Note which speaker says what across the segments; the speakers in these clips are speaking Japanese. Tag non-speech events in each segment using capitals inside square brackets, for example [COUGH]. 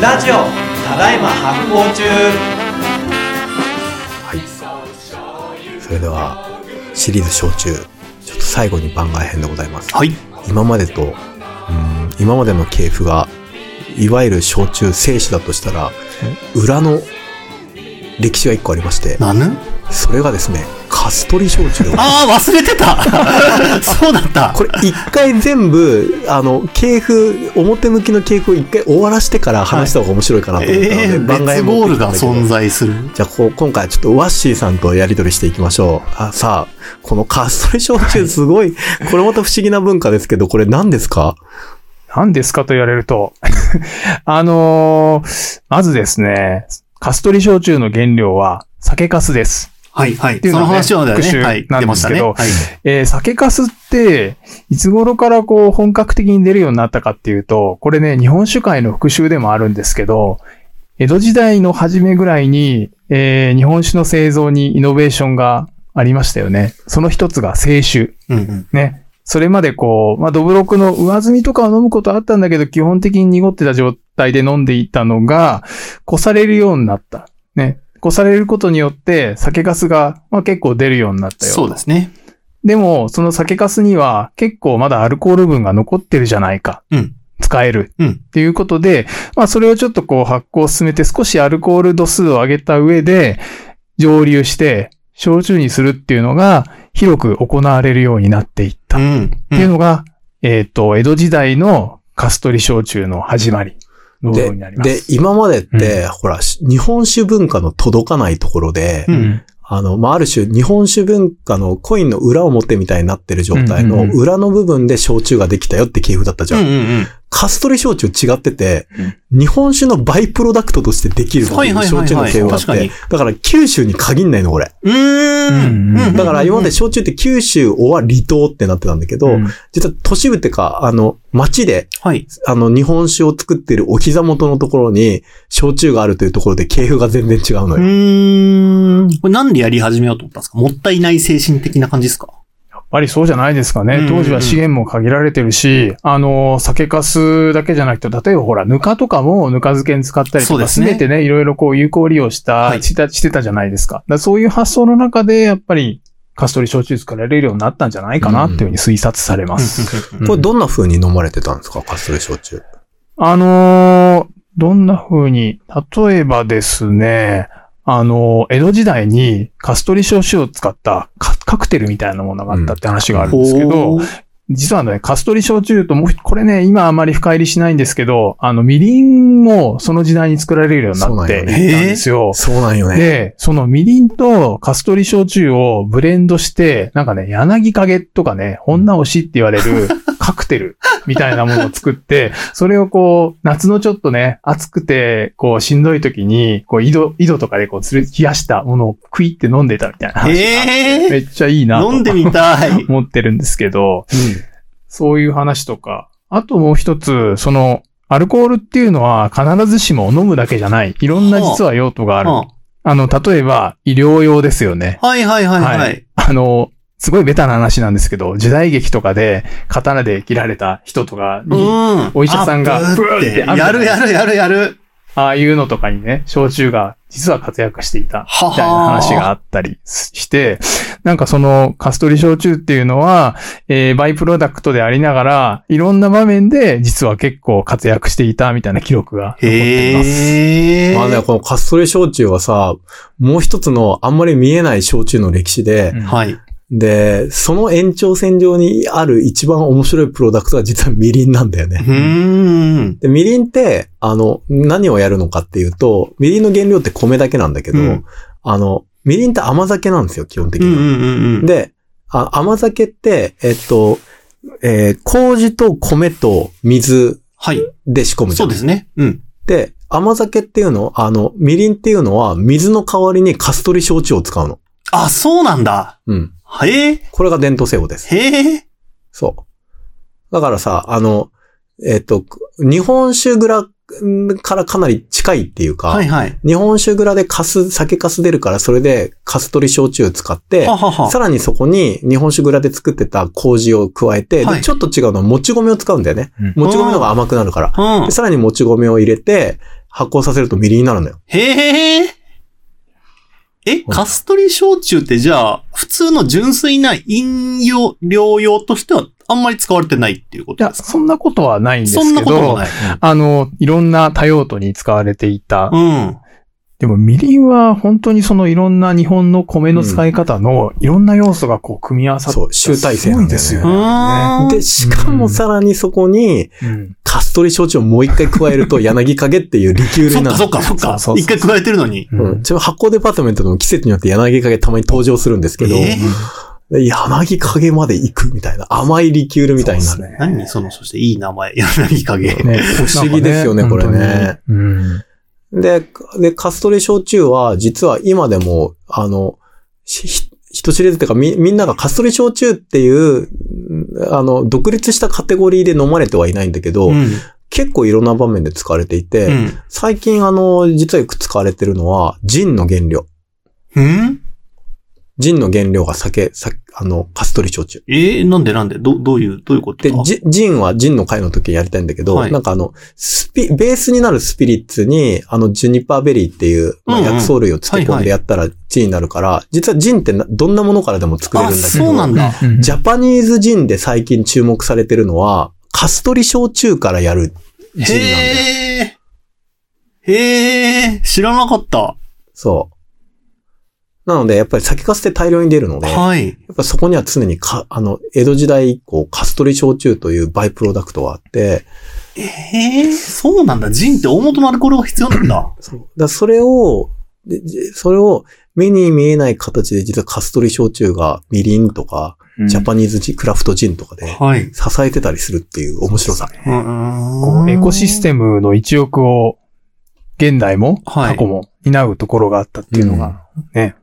Speaker 1: ラジオただいま発行中
Speaker 2: はい。それでは、シリーズ焼酎、ちょっと最後に番外編でございます。
Speaker 3: はい。
Speaker 2: 今までと、うん、今までの系譜が、いわゆる焼酎聖史だとしたら、裏の歴史が一個ありまして、それがですね、カストリ焼酎。
Speaker 3: ああ、忘れてた [LAUGHS] そうだった
Speaker 2: これ一回全部、あの、系譜、表向きの系譜を一回終わらしてから話した方が面白いかなと思ったので、
Speaker 3: ええ
Speaker 2: 番外編
Speaker 3: 別ゴールが存在する。
Speaker 2: じゃあこう、今回はちょっとワッシーさんとやりとりしていきましょう。あ、さあ、このカストリ焼酎すごい、これまた不思議な文化ですけど、これ何ですか？
Speaker 4: 何ですかと言われると、[LAUGHS] あのーまずですね、カストリ焼酎の原料は酒粕です。
Speaker 3: はい、はい。
Speaker 4: っていう
Speaker 3: その
Speaker 4: ね
Speaker 3: 話はね、
Speaker 4: 復習
Speaker 3: はい、
Speaker 4: なん。ですけど
Speaker 3: はい。
Speaker 4: えー酒粕って、いつ頃からこう本格的に出るようになったかっていうと、これね、日本酒界の復習でもあるんですけど、江戸時代の初めぐらいに、えー日本酒の製造にイノベーションがありましたよね。その一つが清酒。
Speaker 3: うんうん。
Speaker 4: ね。それまでこう、まあ、ドブロクの上澄みとかを飲むことあったんだけど、基本的に濁ってた状態で飲んでいたのが、こされるようになった。ね。こされることによって、酒粕が、まあ、結構出るようになったよ。
Speaker 3: そうですね。
Speaker 4: でも、その酒粕には結構まだアルコール分が残ってるじゃないか。
Speaker 3: うん。
Speaker 4: 使える。
Speaker 3: うん
Speaker 4: っていうことで、まあそれをちょっとこう発酵を進めて少しアルコール度数を上げた上で、蒸留して、焼酎にするっていうのが広く行われるようになっていった。っ
Speaker 3: うん。
Speaker 4: ていうのが、えっ、と、江戸時代のカストリ焼酎の始まり
Speaker 2: で。で、今までって、ほら、し日本酒文化の届かないところで、
Speaker 3: う
Speaker 4: うんん。
Speaker 2: あの、まあ、ある種、日本酒文化のコインの裏表みたいになってる状態の
Speaker 4: うんうんうん
Speaker 2: 裏の部分で焼酎ができたよって系譜だったじゃん。
Speaker 3: うんうんうん。
Speaker 2: カストリ焼酎違ってて、日本酒のバイプロダクトとしてできる焼酎の系譜があって、だから九州に限んないの、これ。
Speaker 3: うーん。
Speaker 2: だから今まで焼酎って九州おは離島ってなってたんだけど、
Speaker 4: うん
Speaker 2: 実は都市部ってか、あの、町で、
Speaker 3: はい。
Speaker 2: あの、日本酒を作ってるお膝元のところに、焼酎があるというところで系譜が全然違うの
Speaker 3: う
Speaker 2: よ。
Speaker 3: ーん。これなんでやり始めようと思ったんですか？もったいない精神的な感じですか？
Speaker 4: ぱりそうじゃないですかね。当時は資源も限られてるし、あの、酒粕だけじゃなくて、例えばほら、ぬかとかもぬか漬けに使ったりとか、
Speaker 3: そうですね
Speaker 4: すべてね、いろいろこう有効利用した、
Speaker 3: はい
Speaker 4: したしてたじゃないですか。だからそういう発想の中で、やっぱり、カストリ焼酎作られるようになったんじゃないかなっていうふうに推察されます。
Speaker 2: これどんな風に飲まれてたんですかカストリ焼酎？
Speaker 4: あのーどんな風に、例えばですね、あのー江戸時代にカストリ焼酎を使ったカカクテルみたいなものがあったって話があるんですけど、
Speaker 3: おー
Speaker 4: 実はね、カストリ焼酎ともう一、これね、今あまり深入りしないんですけど、あの、みりんもその時代に作られるようになってたんですよ。
Speaker 2: そうなんよね。
Speaker 4: で、そのみりんとカストリ焼酎をブレンドして、なんかね、柳影とかね、本直しって言われるカクテルみたいなものを作って、[LAUGHS] それをこう、夏のちょっとね、暑くて、こう、しんどい時に、こう、井戸、井戸とかでこう、つる冷やしたものをクイって飲んでたみたいな話が
Speaker 3: へえ。
Speaker 4: めっちゃいいなと
Speaker 3: 飲んでみたい。[LAUGHS]
Speaker 4: 思ってるんですけど、そういう話とか。あともう一つ、その、アルコールっていうのは必ずしも飲むだけじゃない。いろんな実は用途がある。
Speaker 3: は
Speaker 4: あの、例えば、医療用ですよね。
Speaker 3: はいはいはいは
Speaker 4: はいい。あの、すごいベタな話なんですけど、時代劇とかで刀で切られた人とかに、
Speaker 3: うん。
Speaker 4: お医者さんが
Speaker 3: あブーって。やるやるやるやる。
Speaker 4: ああいうのとかにね、焼酎が実は活躍していた、みたいな話があったりして、なんかそのカストリ焼酎っていうのは、えーバイプロダクトでありながら、いろんな場面で実は結構活躍していたみたいな記録が残っています。
Speaker 3: へえ。
Speaker 2: まあね、このカストリ焼酎はさ、もう一つのあんまり見えない焼酎の歴史で、
Speaker 4: うん
Speaker 3: はい。
Speaker 2: で、その延長線上にある一番面白いプロダクトは実はみりんなんだよね。で、みりんって、あの、何をやるのかっていうと、みりんの原料って米だけなんだけど、
Speaker 3: うん
Speaker 2: あの、みりんって甘酒なんですよ、基本的には。
Speaker 3: うんうんうんうん。
Speaker 2: で、あ甘酒って、えっと、えー麹と米と水
Speaker 3: はい。
Speaker 2: で仕込むじゃん。
Speaker 3: そうですね。うん。
Speaker 2: で、甘酒っていうの、あの、みりんっていうのは水の代わりにカストリ焼酎を使うの。
Speaker 3: あ、そうなんだ。
Speaker 2: うん。
Speaker 3: へえ。
Speaker 2: これが伝統製法です。
Speaker 3: へえ。
Speaker 2: そう。だからさ、あの、えっと、日本酒蔵からかなり近いっていうか、
Speaker 3: はいはい。
Speaker 2: 日本酒蔵でカス、酒カス出るから、それでカストリ焼酎使って、
Speaker 3: ははは。
Speaker 2: さらにそこに日本酒蔵で作ってた麹を加えて、で
Speaker 3: はい
Speaker 2: ちょっと違うのはもち米を使うんだよね。
Speaker 4: うん
Speaker 2: もち米の方が甘くなるから。
Speaker 3: うん
Speaker 2: で。さらにもち米を入れて、発酵させるとみりんになるのよ。
Speaker 3: へえ。え、カストリ焼酎ってじゃあ、普通の純粋な飲料用としてはあんまり使われてないっていうこ
Speaker 4: いや、
Speaker 3: とですか？
Speaker 4: そんなことはないんです
Speaker 3: そんな
Speaker 4: けど、
Speaker 3: こともない。
Speaker 4: あの、いろんな多用途に使われていた。
Speaker 3: うん。
Speaker 4: でも、みりんは本当にそのいろんな日本の米の使い方のいろんな要素がこう組み合わさって。
Speaker 2: そう集大成なん
Speaker 4: ですよね。
Speaker 2: で、しかもさらにそこに、
Speaker 4: うん
Speaker 2: カストリ焼酎をもう一回加えると、[LAUGHS] 柳影っていうリキュール
Speaker 3: そっか
Speaker 2: になる。
Speaker 3: そっかそっか
Speaker 4: そうそうそう。
Speaker 3: 一回加えてるのに。
Speaker 4: うん
Speaker 2: うん。ちなみに発酵デパートメントでも季節によって柳影たまに登場するんですけど、
Speaker 3: え
Speaker 2: で柳影まで行くみたいな、甘いリキュールみたいになる。
Speaker 4: ね
Speaker 3: 何その、そしていい名前。柳影。
Speaker 4: ね、
Speaker 2: 不思議ですよねこれね。
Speaker 4: うん。
Speaker 2: で、で、カストリ焼酎は、実は今でも、あの、人知れずっていうか、み、みんながカストリ焼酎っていう、うんあの、独立したカテゴリーで飲まれてはいないんだけど、
Speaker 3: うん。
Speaker 2: 結構いろんな場面で使われていて、
Speaker 3: うん。
Speaker 2: 最近あの、実はよく使われてるのは、ジンの原料。
Speaker 3: うん？
Speaker 2: ジンの原料が酒、さあの、カストリ焼酎。
Speaker 3: えー、なんでなんで？ど、どういう、どういうこと？
Speaker 2: で、ジジンはジンの回の時にやりたいんだけど、
Speaker 3: はい
Speaker 2: なんかあの、スピ、ベースになるスピリッツに、あの、ジュニパーベリーっていう、まあ、薬草類を漬け込んでやったらジンになるから、実はジンってなどんなものからでも作れるんだけ
Speaker 3: あそう
Speaker 2: ど、
Speaker 3: なんだ。
Speaker 4: うん
Speaker 2: ジャパニーズジンで最近注目されてるのは、カストリ焼酎からやるジンなんだよ。
Speaker 3: へー。へー。知らなかった。
Speaker 2: そう。なので、やっぱり酒粕って大量に出るので、
Speaker 3: はい。
Speaker 2: やっぱそこには常にか、あの、江戸時代以降、カストリ焼酎というバイプロダクトがあって、
Speaker 3: えー、そうなんだ。ジンって大元のアルコールが必要なんだ。
Speaker 2: そう。だそれを、それを目に見えない形で実はカストリ焼酎がみりんとか、ジャパニーズジンクラフトジンとかで
Speaker 3: はい。
Speaker 2: 支えてたりするっていう面白さ。
Speaker 4: こうエコシステムの一翼を、現代も
Speaker 3: はい
Speaker 4: 過去も担うところがあったっていうのが、ね、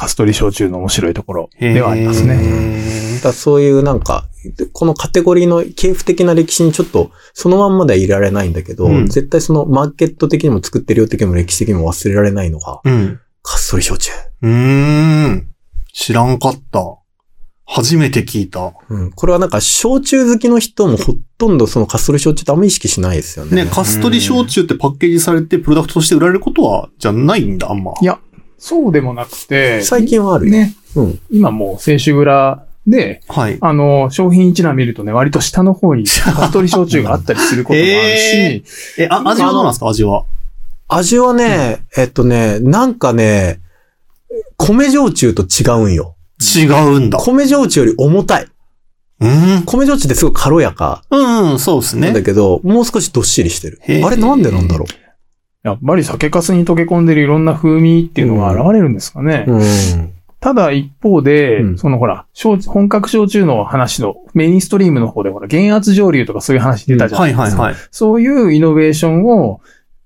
Speaker 4: カストリ焼酎の面白いところではありますね。
Speaker 3: ね
Speaker 2: だそういうなんか、このカテゴリーの系譜的な歴史にちょっとそのまんまではいられないんだけど、
Speaker 3: うん
Speaker 2: 絶対そのマーケット的にも作ってる量的にも歴史的にも忘れられないのが、
Speaker 3: うん。
Speaker 2: カストリ焼酎。
Speaker 3: うーん。知らんかった。初めて聞いた。
Speaker 2: うん。これはなんか焼酎好きの人もほとんどそのカストリ焼酎ってあんま意識しないですよね。
Speaker 3: ね、カストリ焼酎ってパッケージされてプロダクトとして売られることは、じゃないんだ、あんま。
Speaker 4: いや、そうでもなくて、
Speaker 2: 最近はあるよ。
Speaker 4: ね、
Speaker 2: うん。
Speaker 4: 今もう選手蔵で、
Speaker 3: はい。
Speaker 4: あの、商品一覧見るとね、割と下の方にカストリ焼酎があったりすることもあるし、
Speaker 3: ええ、あ、味はどうなんですか？味は。
Speaker 2: 味はね、えっとね、なんかね、米焼酎と違うんよ。
Speaker 3: 違うんだ。
Speaker 2: 米焼酎より重たい。
Speaker 3: うん。
Speaker 2: 米焼酎ってすごい軽やか
Speaker 3: うん、うん、そうですね
Speaker 2: なんだ。けど、もう少しどっしりしてるあれなんでなんだろ
Speaker 4: やっぱり酒粕に溶け込んでるいろんな風味っていうのが現れるんですかね。
Speaker 2: う。うん。
Speaker 4: ただ一方で、
Speaker 2: うん
Speaker 4: そのほら、焼本格焼酎の話のメインストリームの方でほら、減圧蒸留とかそういう話出たじゃな
Speaker 3: はいい
Speaker 4: ですか。
Speaker 3: はいはい。
Speaker 4: そういうイノベーションを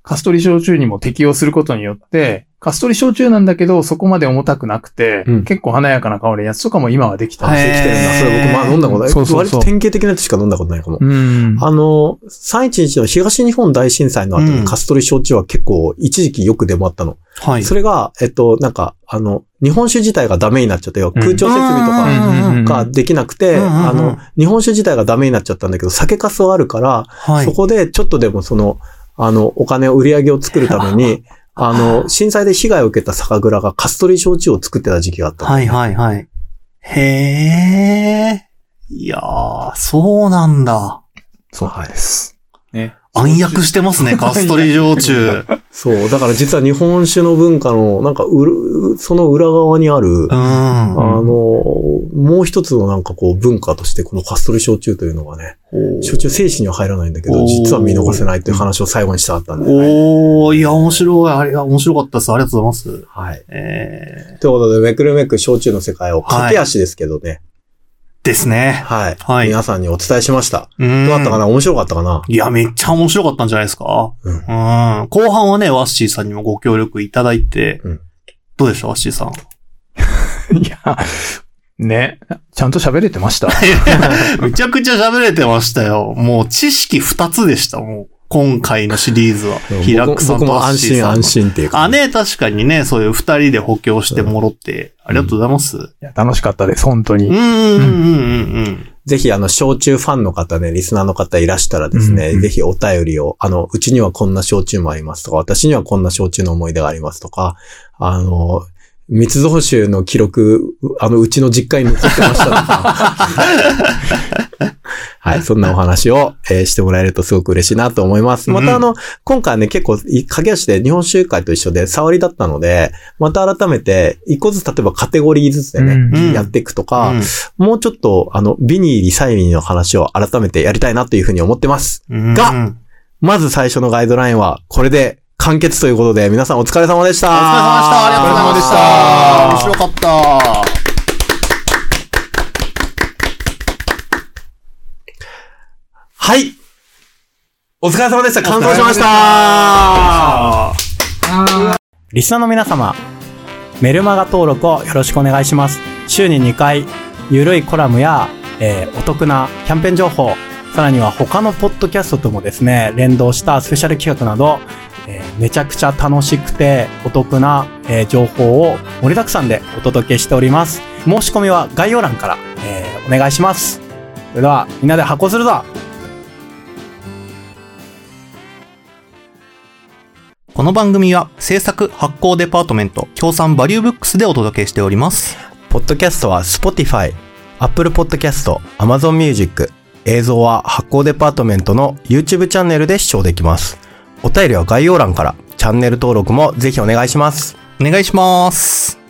Speaker 4: カストリ焼酎にも適用することによって、カストリ焼酎なんだけど、そこまで重たくなくて、
Speaker 2: うん
Speaker 4: 結構華やかな香りのやつとかも今はできたり
Speaker 3: へー
Speaker 2: できてるんだ。それ僕まあ飲んだことない。
Speaker 4: そうそうそう
Speaker 2: 割と典型的なやつしか飲んだことないかも。
Speaker 4: うん。
Speaker 2: あの、311の東日本大震災の後
Speaker 3: うん
Speaker 2: にカストリ焼酎は結構一時期よく出回ったの。
Speaker 3: はい。
Speaker 2: それが、えっと、なんか、あの、日本酒自体がダメになっちゃったよ。
Speaker 4: うん
Speaker 2: 空調設備とかができなくて、あの、日本酒自体がダメになっちゃったんだけど、酒粕はあるから、
Speaker 3: はい
Speaker 2: そ。こでちょっとでもその、あの、お金を売り上げを作るために、[LAUGHS] あの、震災で被害を受けた酒蔵がカストリ焼酎を作ってた時期があったの。
Speaker 3: はいはいはい。へえ。いやー、そうなんだ。
Speaker 4: そうなんです。ね。
Speaker 3: 暗躍してますね、[LAUGHS] カストリ焼酎。[LAUGHS]
Speaker 2: そう。だから実は日本酒の文化の、なんか、うる、その裏側にある、
Speaker 3: うん。
Speaker 2: あの、もう一つのなんかこう文化としてこのカストリ焼酎というのがね、焼酎精神には入らないんだけど、実は見逃せないという話を最後にしたかったんで、ね。
Speaker 3: おー、いや、面白い。あれが面白かったです。ありがとうございます。
Speaker 2: はい。
Speaker 3: え
Speaker 2: ということで、めくるめく焼酎の世界を駆け足ですけどね。
Speaker 3: ー、ですね。
Speaker 2: はい。
Speaker 3: はい
Speaker 2: 皆さんにお伝えしました。
Speaker 3: どう
Speaker 2: どうだったかな？面白かったかな？い
Speaker 3: や、めっちゃ面白かったんじゃないですか？
Speaker 2: うん
Speaker 3: うん。後半はね、ワッシーさんにもご協力いただいて、
Speaker 2: うん
Speaker 3: どうでした？ワッシーさん。[LAUGHS]
Speaker 4: いや、ね。ちゃんと喋れてました？[LAUGHS]
Speaker 3: めちゃくちゃ喋れてましたよ。もう知識二つでした、もう。今回のシリーズは。平
Speaker 2: 僕
Speaker 3: 久さんと
Speaker 2: 僕も安
Speaker 3: ワッシーさんの
Speaker 2: 心安心っていうか。
Speaker 3: あ、ね、確かにね、そういう二人で補強してもろって、ありがとうございます。
Speaker 4: いや楽しかったです、本当に。
Speaker 3: うん、うん、うん、うん、うん。
Speaker 2: ぜひあの、焼酎ファンの方ね、リスナーの方いらしたらですね、
Speaker 4: うんうん
Speaker 2: ぜひお便りを、あの、うちにはこんな焼酎もありますとか、私にはこんな焼酎の思い出がありますとか、あの、密造酒の記録、あの、うちの実家に残ってましたとか。[LAUGHS] はい、そんなお話を、えーしてもらえるとすごく嬉しいなと思います。またあの、今回はね、結構、い駆け足で日本集会と一緒で触りだったので、また改めて、一個ずつ例えばカテゴリーずつでね、
Speaker 3: うん
Speaker 2: やっていくとか、
Speaker 3: うん
Speaker 2: もうちょっと、あの、ビニーリ、サイミーの話を改めてやりたいなというふうに思ってます。
Speaker 3: うん
Speaker 2: がまず最初のガイドラインは、これで完結ということで、皆さんお疲れ様でした。
Speaker 3: お疲れ様でした。ありがとうございました。面白かった。
Speaker 2: はいお疲れ様でした。完走しましたリスナーの皆様、メルマガ登録をよろしくお願いします。週に2回、ゆるいコラムや、えーお得なキャンペーン情報、さらには他のポッドキャストともですね、連動したスペシャル企画など、えーめちゃくちゃ楽しくてお得な、えー情報を盛りだくさんでお届けしております。申し込みは概要欄から、えーお願いします。それでは、みんなで発行するぞ
Speaker 3: この番組は制作発行デパートメント協賛バリューブックスでお届けしております。
Speaker 2: ポッドキャストは Spotify、Apple Podcast、Amazon Music、映像は発行デパートメントの YouTube チャンネルで視聴できます。お便りは概要欄から、チャンネル登録もぜひお願いします。
Speaker 3: お願いします。